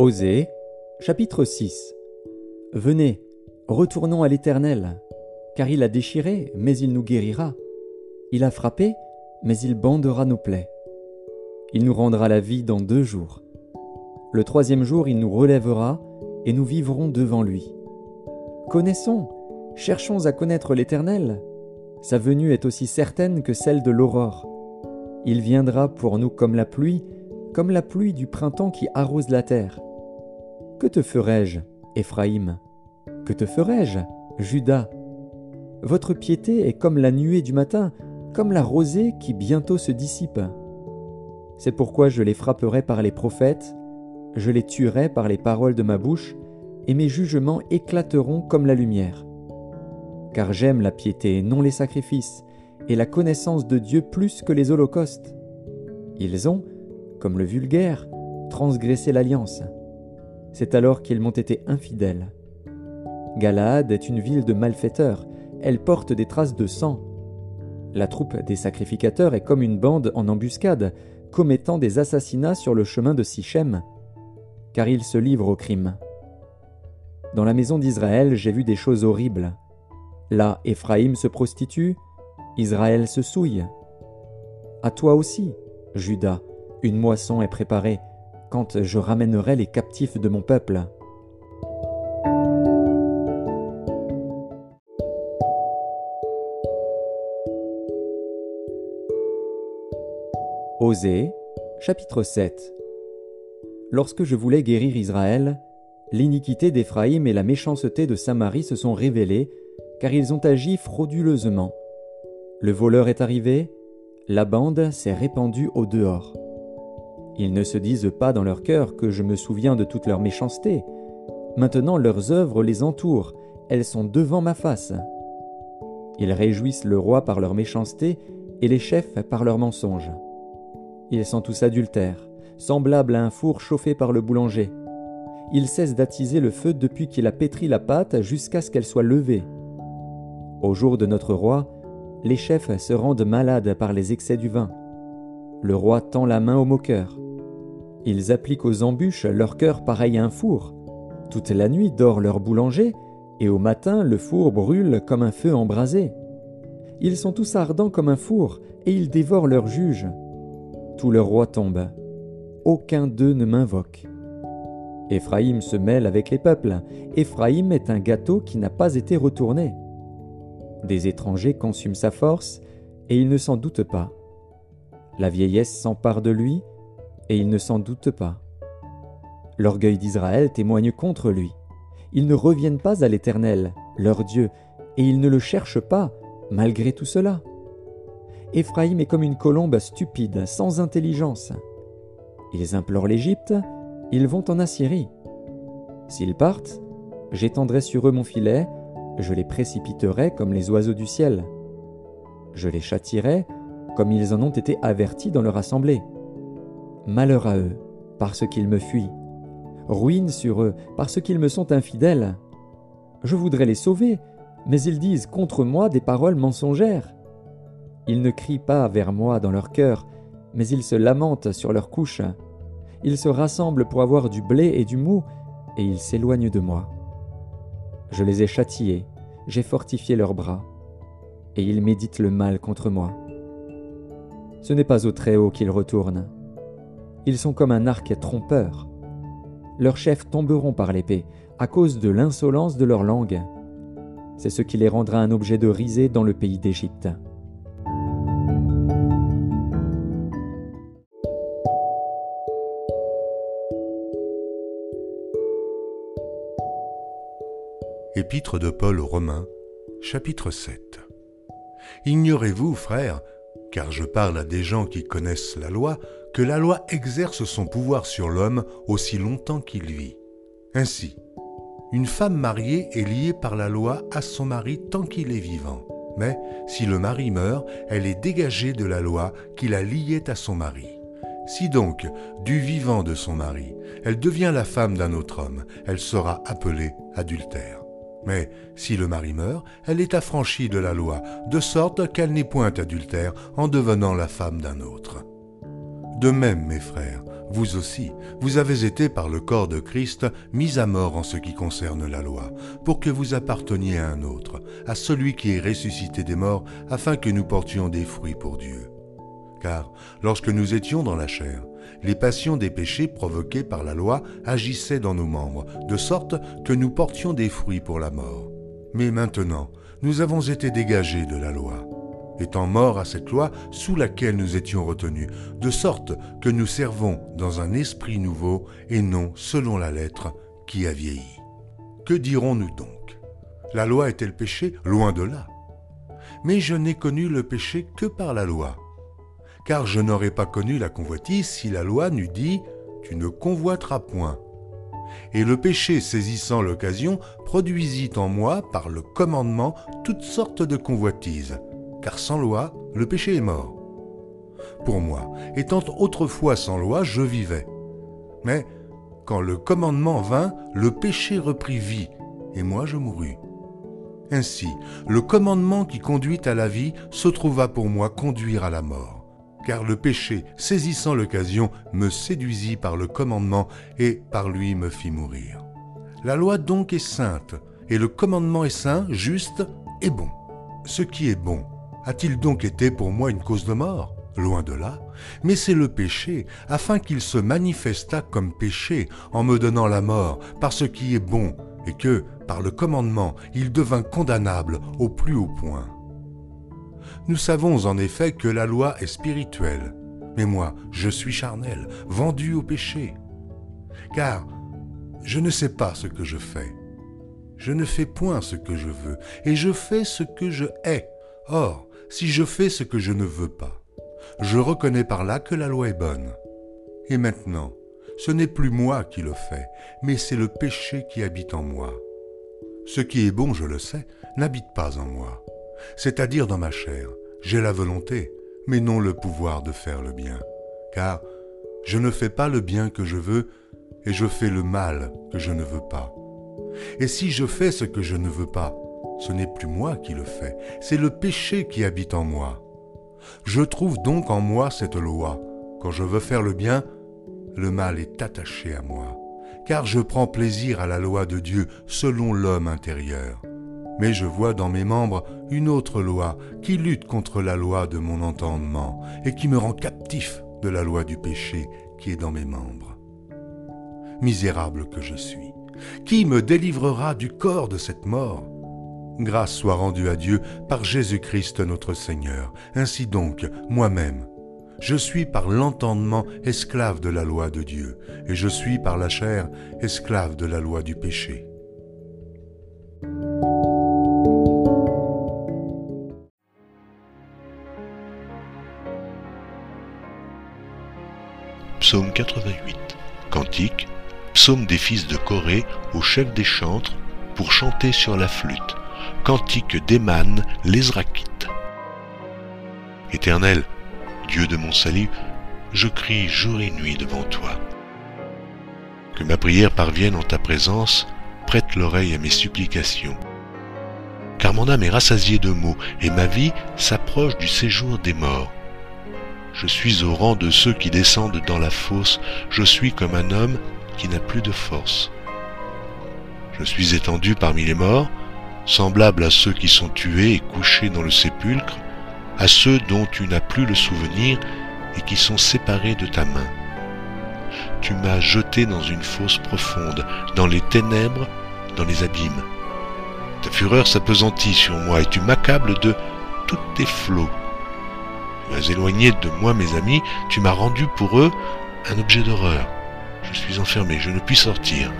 Osée, chapitre 6 Venez, retournons à l'Éternel, car il a déchiré, mais il nous guérira. Il a frappé, mais il bandera nos plaies. Il nous rendra la vie dans deux jours. Le troisième jour, il nous relèvera, et nous vivrons devant lui. Connaissons, cherchons à connaître l'Éternel. Sa venue est aussi certaine que celle de l'aurore. Il viendra pour nous comme la pluie, comme la pluie du printemps qui arrose la terre. Que te ferai-je, Éphraïm? Que te ferai-je, Judas Votre piété est comme la nuée du matin, comme la rosée qui bientôt se dissipe. C'est pourquoi je les frapperai par les prophètes, je les tuerai par les paroles de ma bouche, et mes jugements éclateront comme la lumière. Car j'aime la piété, non les sacrifices, et la connaissance de Dieu plus que les holocaustes. Ils ont, comme le vulgaire, transgressé l'alliance. C'est alors qu'ils m'ont été infidèles. Galaad est une ville de malfaiteurs, elle porte des traces de sang. La troupe des sacrificateurs est comme une bande en embuscade, commettant des assassinats sur le chemin de Sichem, car ils se livrent au crime. Dans la maison d'Israël, j'ai vu des choses horribles. Là, Éphraïm se prostitue, Israël se souille. À toi aussi, Judas, une moisson est préparée, quand je ramènerai les captifs de mon peuple. Osée, chapitre 7 Lorsque je voulais guérir Israël, l'iniquité d'Éphraïm et la méchanceté de Samarie se sont révélées, car ils ont agi frauduleusement. Le voleur est arrivé, la bande s'est répandue au dehors. Ils ne se disent pas dans leur cœur que je me souviens de toute leur méchanceté. Maintenant leurs œuvres les entourent, elles sont devant ma face. Ils réjouissent le roi par leur méchanceté et les chefs par leurs mensonges. Ils sont tous adultères, semblables à un four chauffé par le boulanger. Ils cessent d'attiser le feu depuis qu'il a pétri la pâte jusqu'à ce qu'elle soit levée. Au jour de notre roi, les chefs se rendent malades par les excès du vin. Le roi tend la main aux moqueurs. Ils appliquent aux embûches leur cœur pareil à un four. Toute la nuit dort leur boulanger, et au matin le four brûle comme un feu embrasé. Ils sont tous ardents comme un four, et ils dévorent leurs juges. Tout leur roi tombe. Aucun d'eux ne m'invoque. Éphraïm se mêle avec les peuples. Éphraïm est un gâteau qui n'a pas été retourné. Des étrangers consument sa force, et il ne s'en doute pas. La vieillesse s'empare de lui, et il ne s'en doute pas. L'orgueil d'Israël témoigne contre lui. Ils ne reviennent pas à l'Éternel, leur Dieu, et ils ne le cherchent pas, malgré tout cela. Éphraïm est comme une colombe stupide, sans intelligence. Ils implorent l'Égypte, ils vont en Assyrie. S'ils partent, j'étendrai sur eux mon filet, je les précipiterai comme les oiseaux du ciel. Je les châtirai comme ils en ont été avertis dans leur assemblée. Malheur à eux, parce qu'ils me fuient. Ruine sur eux, parce qu'ils me sont infidèles. Je voudrais les sauver, mais ils disent contre moi des paroles mensongères. Ils ne crient pas vers moi dans leur cœur, mais ils se lamentent sur leurs couches. Ils se rassemblent pour avoir du blé et du mou, et ils s'éloignent de moi. Je les ai châtiés, j'ai fortifié leurs bras, et ils méditent le mal contre moi. Ce n'est pas au Très-Haut qu'ils retournent. Ils sont comme un arc trompeur. Leurs chefs tomberont par l'épée à cause de l'insolence de leur langue. C'est ce qui les rendra un objet de risée dans le pays d'Égypte. Épître de Paul aux Romains, chapitre 7 Ignorez-vous, frères, car je parle à des gens qui connaissent la loi, que la loi exerce son pouvoir sur l'homme aussi longtemps qu'il vit. Ainsi, une femme mariée est liée par la loi à son mari tant qu'il est vivant. Mais si le mari meurt, elle est dégagée de la loi qui la liait à son mari. Si donc, du vivant de son mari, elle devient la femme d'un autre homme, elle sera appelée adultère. Mais si le mari meurt, elle est affranchie de la loi, de sorte qu'elle n'est point adultère en devenant la femme d'un autre. De même, mes frères, vous aussi, vous avez été par le corps de Christ mis à mort en ce qui concerne la loi, pour que vous apparteniez à un autre, à celui qui est ressuscité des morts, afin que nous portions des fruits pour Dieu. Car lorsque nous étions dans la chair, les passions des péchés provoqués par la loi agissaient dans nos membres, de sorte que nous portions des fruits pour la mort. Mais maintenant, nous avons été dégagés de la loi, étant morts à cette loi sous laquelle nous étions retenus, de sorte que nous servons dans un esprit nouveau et non selon la lettre qui a vieilli. Que dirons-nous donc? La loi est-elle péché? Loin de là. Mais je n'ai connu le péché que par la loi car je n'aurais pas connu la convoitise si la loi n'eût dit Tu ne convoiteras point. Et le péché saisissant l'occasion produisit en moi, par le commandement, toutes sortes de convoitises, car sans loi, le péché est mort. Pour moi, étant autrefois sans loi, je vivais. Mais quand le commandement vint, le péché reprit vie, et moi je mourus. Ainsi, le commandement qui conduit à la vie se trouva pour moi conduire à la mort car le péché, saisissant l'occasion, me séduisit par le commandement et par lui me fit mourir. La loi donc est sainte, et le commandement est saint, juste et bon. Ce qui est bon, a-t-il donc été pour moi une cause de mort Loin de là, mais c'est le péché, afin qu'il se manifestât comme péché en me donnant la mort par ce qui est bon, et que, par le commandement, il devint condamnable au plus haut point. Nous savons en effet que la loi est spirituelle, mais moi, je suis charnel, vendu au péché. Car je ne sais pas ce que je fais. Je ne fais point ce que je veux, et je fais ce que je hais. Or, si je fais ce que je ne veux pas, je reconnais par là que la loi est bonne. Et maintenant, ce n'est plus moi qui le fais, mais c'est le péché qui habite en moi. Ce qui est bon, je le sais, n'habite pas en moi, c'est-à-dire dans ma chair, j'ai la volonté, mais non le pouvoir de faire le bien. Car je ne fais pas le bien que je veux, et je fais le mal que je ne veux pas. Et si je fais ce que je ne veux pas, ce n'est plus moi qui le fais, c'est le péché qui habite en moi. Je trouve donc en moi cette loi. Quand je veux faire le bien, le mal est attaché à moi, car je prends plaisir à la loi de Dieu selon l'homme intérieur mais je vois dans mes membres une autre loi qui lutte contre la loi de mon entendement et qui me rend captif de la loi du péché qui est dans mes membres. Misérable que je suis, qui me délivrera du corps de cette mort? Grâce soit rendue à Dieu par Jésus-Christ notre Seigneur. Ainsi donc, moi-même, je suis par l'entendement esclave de la loi de Dieu, et je suis par la chair esclave de la loi du péché. Psaume 88. Cantique. Psaume des fils de Corée au chef des chantres pour chanter sur la flûte. Cantique d'Eman l'Ezrakite. Éternel, Dieu de mon salut, je crie jour et nuit devant toi. Que ma prière parvienne en ta présence, prête l'oreille à mes supplications. Car mon âme est rassasiée de maux et ma vie s'approche du séjour des morts. Je suis au rang de ceux qui descendent dans la fosse, je suis comme un homme qui n'a plus de force. Je suis étendu parmi les morts, semblable à ceux qui sont tués et couchés dans le sépulcre, à ceux dont tu n'as plus le souvenir et qui sont séparés de ta main. Tu m'as jeté dans une fosse profonde, dans les ténèbres, dans les abîmes. Ta fureur s'apesantit sur moi et tu m'accables de tous tes flots m'as éloigné de moi mes amis, tu m'as rendu pour eux un objet d'horreur. Je suis enfermé, je ne puis sortir.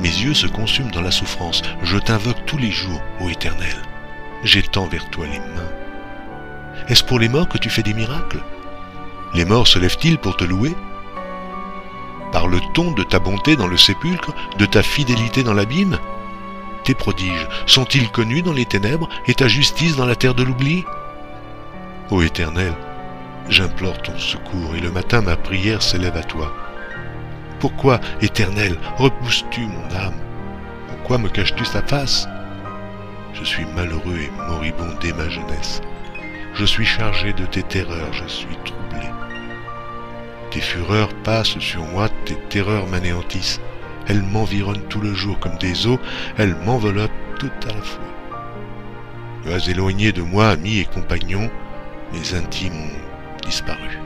Mes yeux se consument dans la souffrance. Je t'invoque tous les jours, ô Éternel. J'étends vers toi les mains. Est-ce pour les morts que tu fais des miracles? Les morts se lèvent-ils pour te louer? Parle-t-on de ta bonté dans le sépulcre, de ta fidélité dans l'abîme? Tes prodiges sont-ils connus dans les ténèbres et ta justice dans la terre de l'oubli? Ô Éternel, J'implore ton secours et le matin ma prière s'élève à toi. Pourquoi, Éternel, repousses-tu mon âme? Pourquoi me caches-tu sa face? Je suis malheureux et moribond dès ma jeunesse. Je suis chargé de tes terreurs, je suis troublé. tes fureurs passent sur moi, tes terreurs m'anéantissent. Elles m'environnent tout le jour comme des eaux, elles m'enveloppent tout à la fois. Tu as éloigné de moi, amis et compagnons, mes intimes ont disparu.